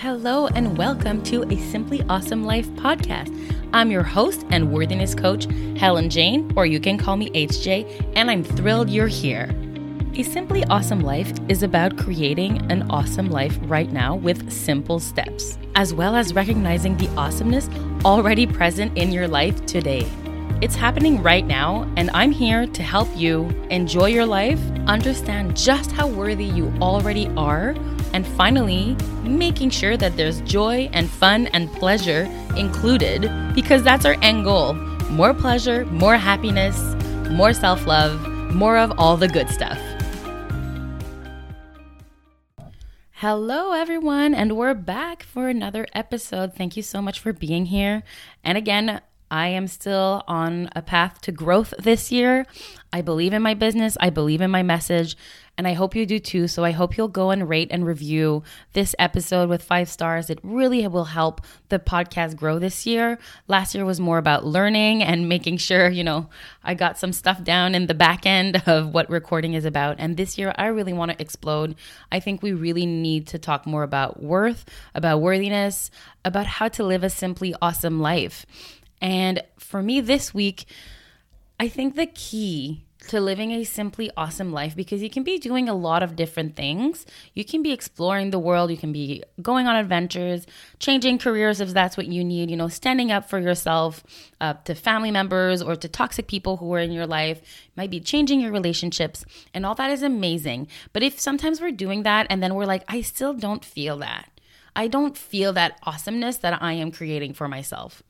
Hello, and welcome to a Simply Awesome Life podcast. I'm your host and worthiness coach, Helene Jane, or you can call me HJ, and I'm thrilled you're here. A Simply Awesome Life is about creating an awesome life right now with simple steps, as well as recognizing the awesomeness already present in your life today. It's happening right now, and I'm here to help you enjoy your life, understand just how worthy you already are, and finally, making sure that there's joy and fun and pleasure included because that's our end goal more pleasure, more happiness, more self love, more of all the good stuff. Hello, everyone, and we're back for another episode. Thank you so much for being here. And again, I am still on a path to growth this year. I believe in my business, I believe in my message, and I hope you do too. So I hope you'll go and rate and review this episode with five stars. It really will help the podcast grow this year. Last year was more about learning and making sure, you know, I got some stuff down in the back end of what recording is about. And this year, I really want to explode. I think we really need to talk more about worth, about worthiness, about how to live a simply awesome life. And for me this week, I think the key to living a simply awesome life because you can be doing a lot of different things. You can be exploring the world, you can be going on adventures, changing careers if that's what you need, you know, standing up for yourself uh, to family members or to toxic people who are in your life, might be changing your relationships, and all that is amazing. But if sometimes we're doing that and then we're like, I still don't feel that, I don't feel that awesomeness that I am creating for myself.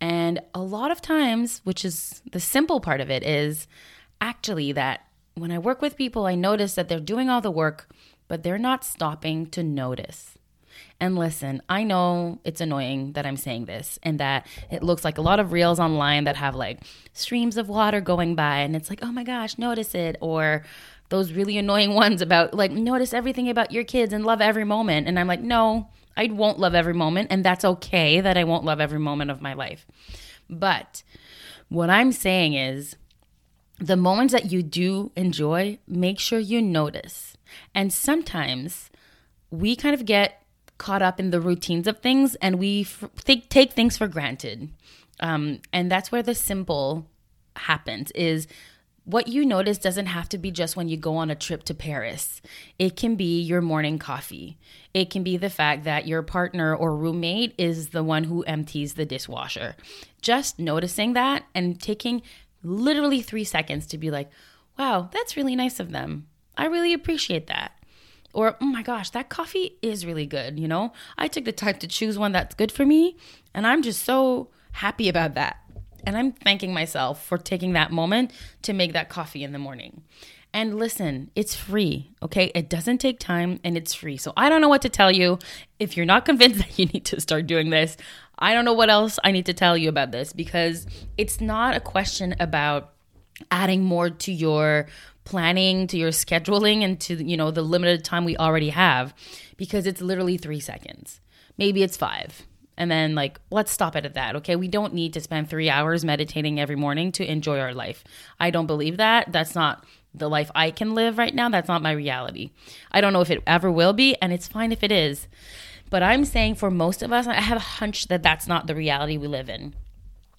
And a lot of times, which is the simple part of it, is actually that when I work with people, I notice that they're doing all the work, but they're not stopping to notice. And listen, I know it's annoying that I'm saying this and that it looks like a lot of reels online that have like streams of water going by, and it's like, oh my gosh, notice it. Or those really annoying ones about like, notice everything about your kids and love every moment. And I'm like, no, I won't love every moment, and that's okay that I won't love every moment of my life. But what I'm saying is, the moments that you do enjoy, make sure you notice. And sometimes we kind of get caught up in the routines of things and we f- take, take things for granted. Um, and that's where the simple happens is what you notice doesn't have to be just when you go on a trip to Paris. It can be your morning coffee. It can be the fact that your partner or roommate is the one who empties the dishwasher. Just noticing that and taking literally three seconds to be like, wow, that's really nice of them. I really appreciate that. Or, oh my gosh, that coffee is really good. You know, I took the time to choose one that's good for me, and I'm just so happy about that. And I'm thanking myself for taking that moment to make that coffee in the morning. And listen, it's free, okay? It doesn't take time and it's free. So I don't know what to tell you. If you're not convinced that you need to start doing this, I don't know what else I need to tell you about this because it's not a question about adding more to your planning, to your scheduling and to, you know, the limited time we already have because it's literally 3 seconds. Maybe it's 5 and then like let's stop it at that okay? We don't need to spend three hours meditating every morning to enjoy our life. I don't believe that. That's not the life i can live right now. That's not my reality. I don't know if it ever will be and it's fine if it is. But i'm saying for most of us i have a hunch that that's not the reality we live in.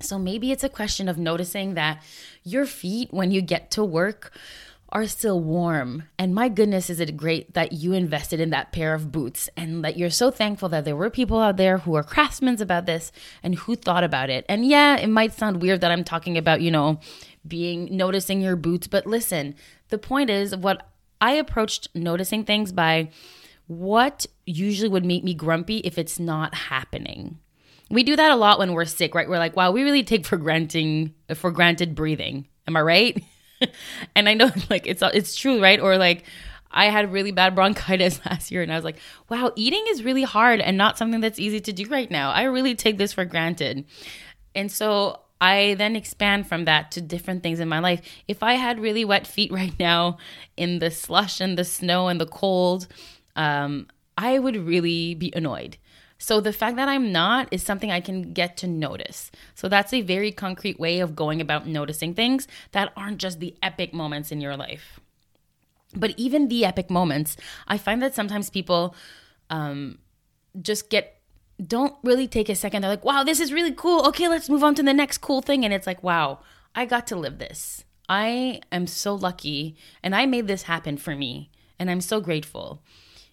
So maybe it's a question of noticing that your feet when you get to work are still warm. And my goodness, is it great that you invested in that pair of boots and that you're so thankful that there were people out there who are craftsmen about this and who thought about it. And yeah, it might sound weird that I'm talking about, you know, being noticing your boots, but listen, the point is what I approached noticing things by what usually would make me grumpy if it's not happening. We do that a lot when we're sick, right? We're like, wow, we really take for granting for granted breathing. Am I right? and I know like it's it's true, right? Or like I had really bad bronchitis last year and I was like, wow, eating is really hard and not something that's easy to do right now. I really take this for granted. And so I then expand from that to different things in my life. If I had really wet feet right now in the slush and the snow and the cold, um, I would really be annoyed. So the fact that I'm not is something I can get to notice. So that's a very concrete way of going about noticing things that aren't just the epic moments in your life. But even the epic moments, I find that sometimes people um, just get don't really take a second. They're like, wow, this is really cool. Okay, let's move on to the next cool thing. And it's like, wow, I got to live this. I am so lucky and I made this happen for me. And I'm so grateful.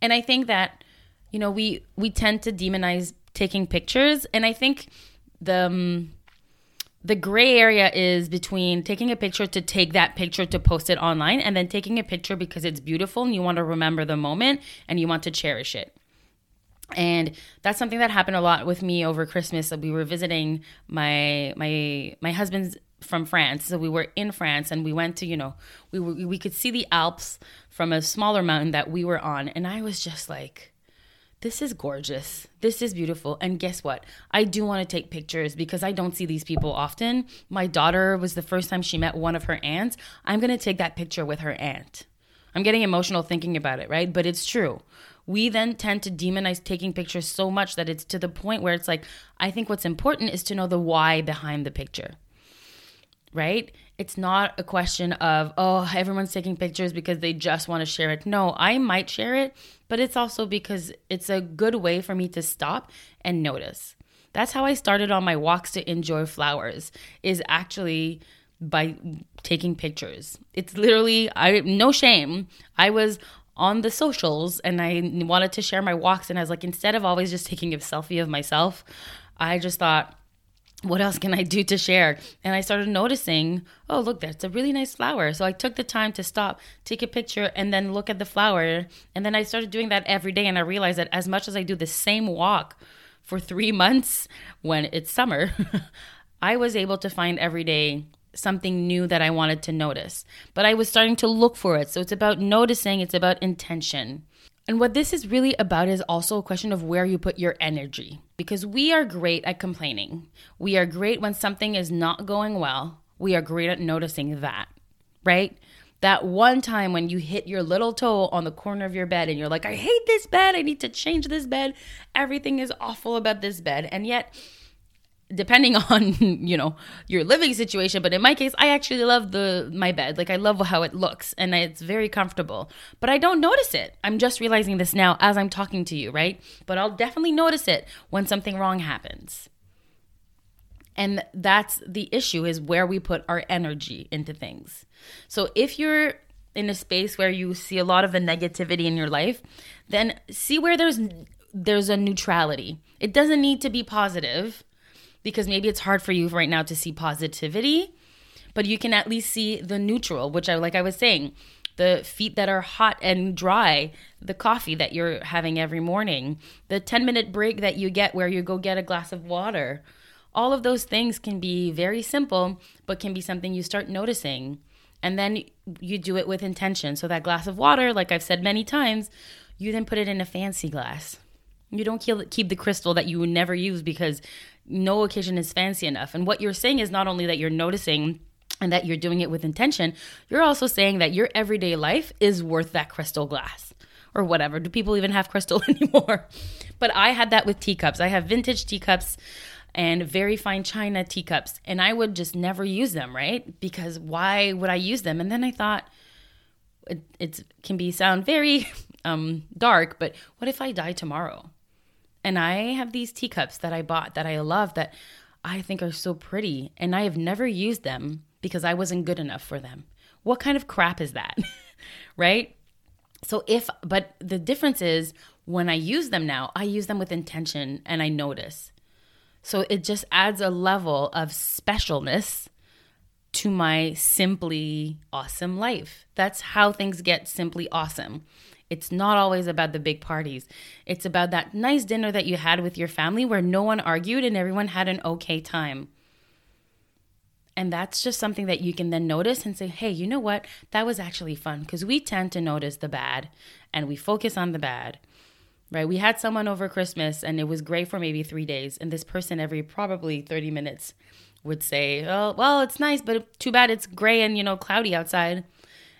And I think that, you know, we we tend to demonize taking pictures. And I think the um, the gray area is between taking a picture to take that picture to post it online and then taking a picture because it's beautiful and you want to remember the moment and you want to cherish it. And that's something that happened a lot with me over Christmas. that We were visiting my my my husband's from France. So we were in France and we went to, you know, we were, we could see the Alps from a smaller mountain that we were on and I was just like this is gorgeous. This is beautiful. And guess what? I do want to take pictures because I don't see these people often. My daughter was the first time she met one of her aunts. I'm going to take that picture with her aunt. I'm getting emotional thinking about it, right? But it's true. We then tend to demonize taking pictures so much that it's to the point where it's like, I think what's important is to know the why behind the picture right? It's not a question of, oh, everyone's taking pictures because they just want to share it. No, I might share it, but it's also because it's a good way for me to stop and notice. That's how I started on my walks to enjoy flowers, is actually by taking pictures. It's literally, I no shame. I was on the socials and I wanted to share my walks and I was like instead of always just taking a selfie of myself, I just thought what else can I do to share? And I started noticing, oh, look, that's a really nice flower. So I took the time to stop, take a picture, and then look at the flower. And then I started doing that every day. And I realized that as much as I do the same walk for three months when it's summer, I was able to find every day something new that I wanted to notice. But I was starting to look for it. So it's about noticing, it's about intention. And what this is really about is also a question of where you put your energy. Because we are great at complaining. We are great when something is not going well. We are great at noticing that, right? That one time when you hit your little toe on the corner of your bed and you're like, I hate this bed. I need to change this bed. Everything is awful about this bed. And yet, depending on you know your living situation but in my case i actually love the my bed. Like i love how it looks and it's very comfortable but i don't notice it. I'm just realizing this now as i'm talking to you right? But i'll definitely notice it when something wrong happens. And that's the issue is where we put our energy into things. So if you're in a space where you see a lot of the negativity in your life then see where there's there's a neutrality. It doesn't need to be positive because maybe it's hard for you right now to see positivity, but you can at least see the neutral, which I like I was saying, the feet that are hot and dry, the coffee that you're having every morning, the 10 minute break that you get where you go get a glass of water. All of those things can be very simple, but can be something you start noticing. And then you do it with intention. So, that glass of water, like I've said many times, you then put it in a fancy glass. You don't keep the crystal that you never use because no occasion is fancy enough. And what you're saying is not only that you're noticing and that you're doing it with intention, you're also saying that your everyday life is worth that crystal glass or whatever. Do people even have crystal anymore? But I had that with teacups. I have vintage teacups and very fine china teacups, and I would just never use them, right? Because why would I use them? And then I thought, it, it can be sound very um, dark, but what if I die tomorrow? And I have these teacups that I bought that I love that I think are so pretty, and I have never used them because I wasn't good enough for them. What kind of crap is that? right? So, if, but the difference is when I use them now, I use them with intention and I notice. So, it just adds a level of specialness to my simply awesome life. That's how things get simply awesome. It's not always about the big parties. It's about that nice dinner that you had with your family where no one argued and everyone had an okay time. And that's just something that you can then notice and say, hey, you know what? That was actually fun. Because we tend to notice the bad and we focus on the bad, right? We had someone over Christmas and it was great for maybe three days. And this person, every probably 30 minutes, would say, oh, well, it's nice, but too bad it's gray and, you know, cloudy outside.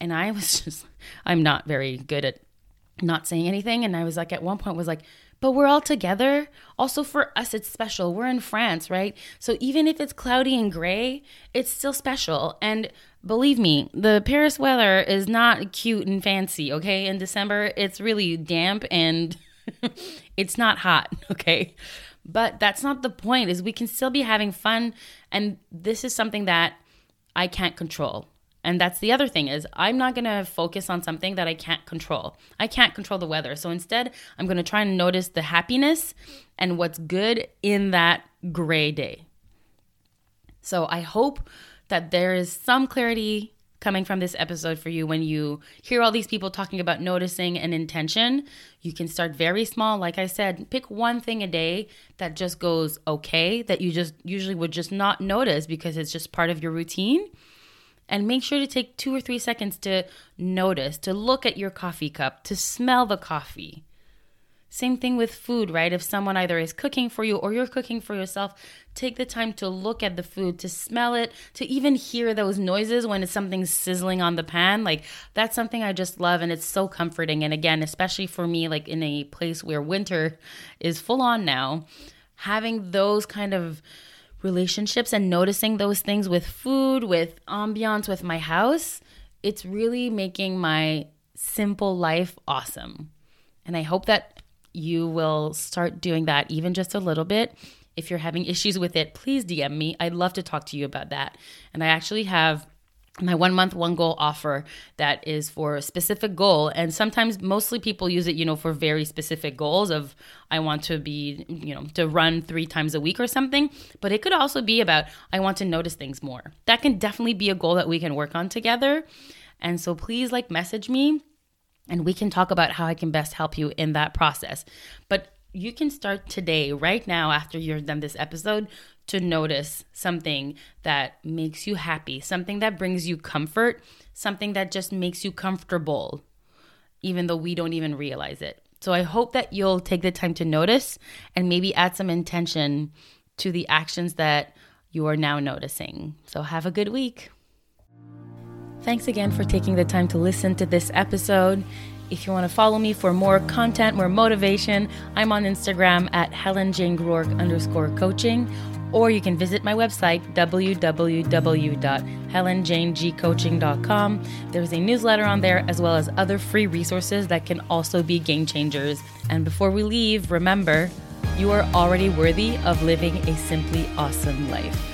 And I was just, I'm not very good at not saying anything. And I was like, at one point, was like, but we're all together. Also, for us, it's special. We're in France, right? So even if it's cloudy and gray, it's still special. And believe me, the Paris weather is not cute and fancy, okay? In December, it's really damp and it's not hot, okay? But that's not the point. Is we can still be having fun and this is something that I can't control. And that's the other thing is I'm not going to focus on something that I can't control. I can't control the weather. So instead, I'm going to try and notice the happiness and what's good in that gray day. So I hope that there is some clarity coming from this episode for you when you hear all these people talking about noticing and intention. You can start very small. Like I said, pick one thing a day that just goes okay, that you just usually would just not notice because it's just part of your routine. And make sure to take two or three seconds to notice, to look at your coffee cup, to smell the coffee. Same thing with food, right? If someone either is cooking for you or you're cooking for yourself, take the time to look at the food, to smell it, to even hear those noises when it's something sizzling on the pan. Like that's something I just love and it's so comforting. And again, especially for me, like in a place where winter is full on now, having those kind of relationships and noticing those things with food, with ambiance, with my house, it's really making my simple life awesome. And I hope that you will start doing that even just a little bit. If you're having issues with it, please DM me. I'd love to talk to you about that. And I actually have my one month one goal offer that is for a specific goal. And sometimes mostly people use it you know for very specific goals of i want to be you know to run three times a week or something. But it could also be about i want to notice things more. That can definitely be a goal that we can work on together. And so please like message me and we can talk about how I can best help you in that process. But you can start today, right now, after you've done this episode, to notice something that makes you happy, something that brings you comfort, something that just makes you comfortable, even though we don't even realize it. So I hope that you'll take the time to notice and maybe add some intention to the actions that you are now noticing. So have a good week. Thanks again for taking the time to listen to this episode. If you want to follow me for more content, more motivation, I'm on Instagram at Helene Jane Groarke underscore coaching, or you can visit my website, www.helenejanegcoaching.com. There's a newsletter on there, as well as other free resources that can also be game changers. And before we leave, remember, you are already worthy of living a simply awesome life.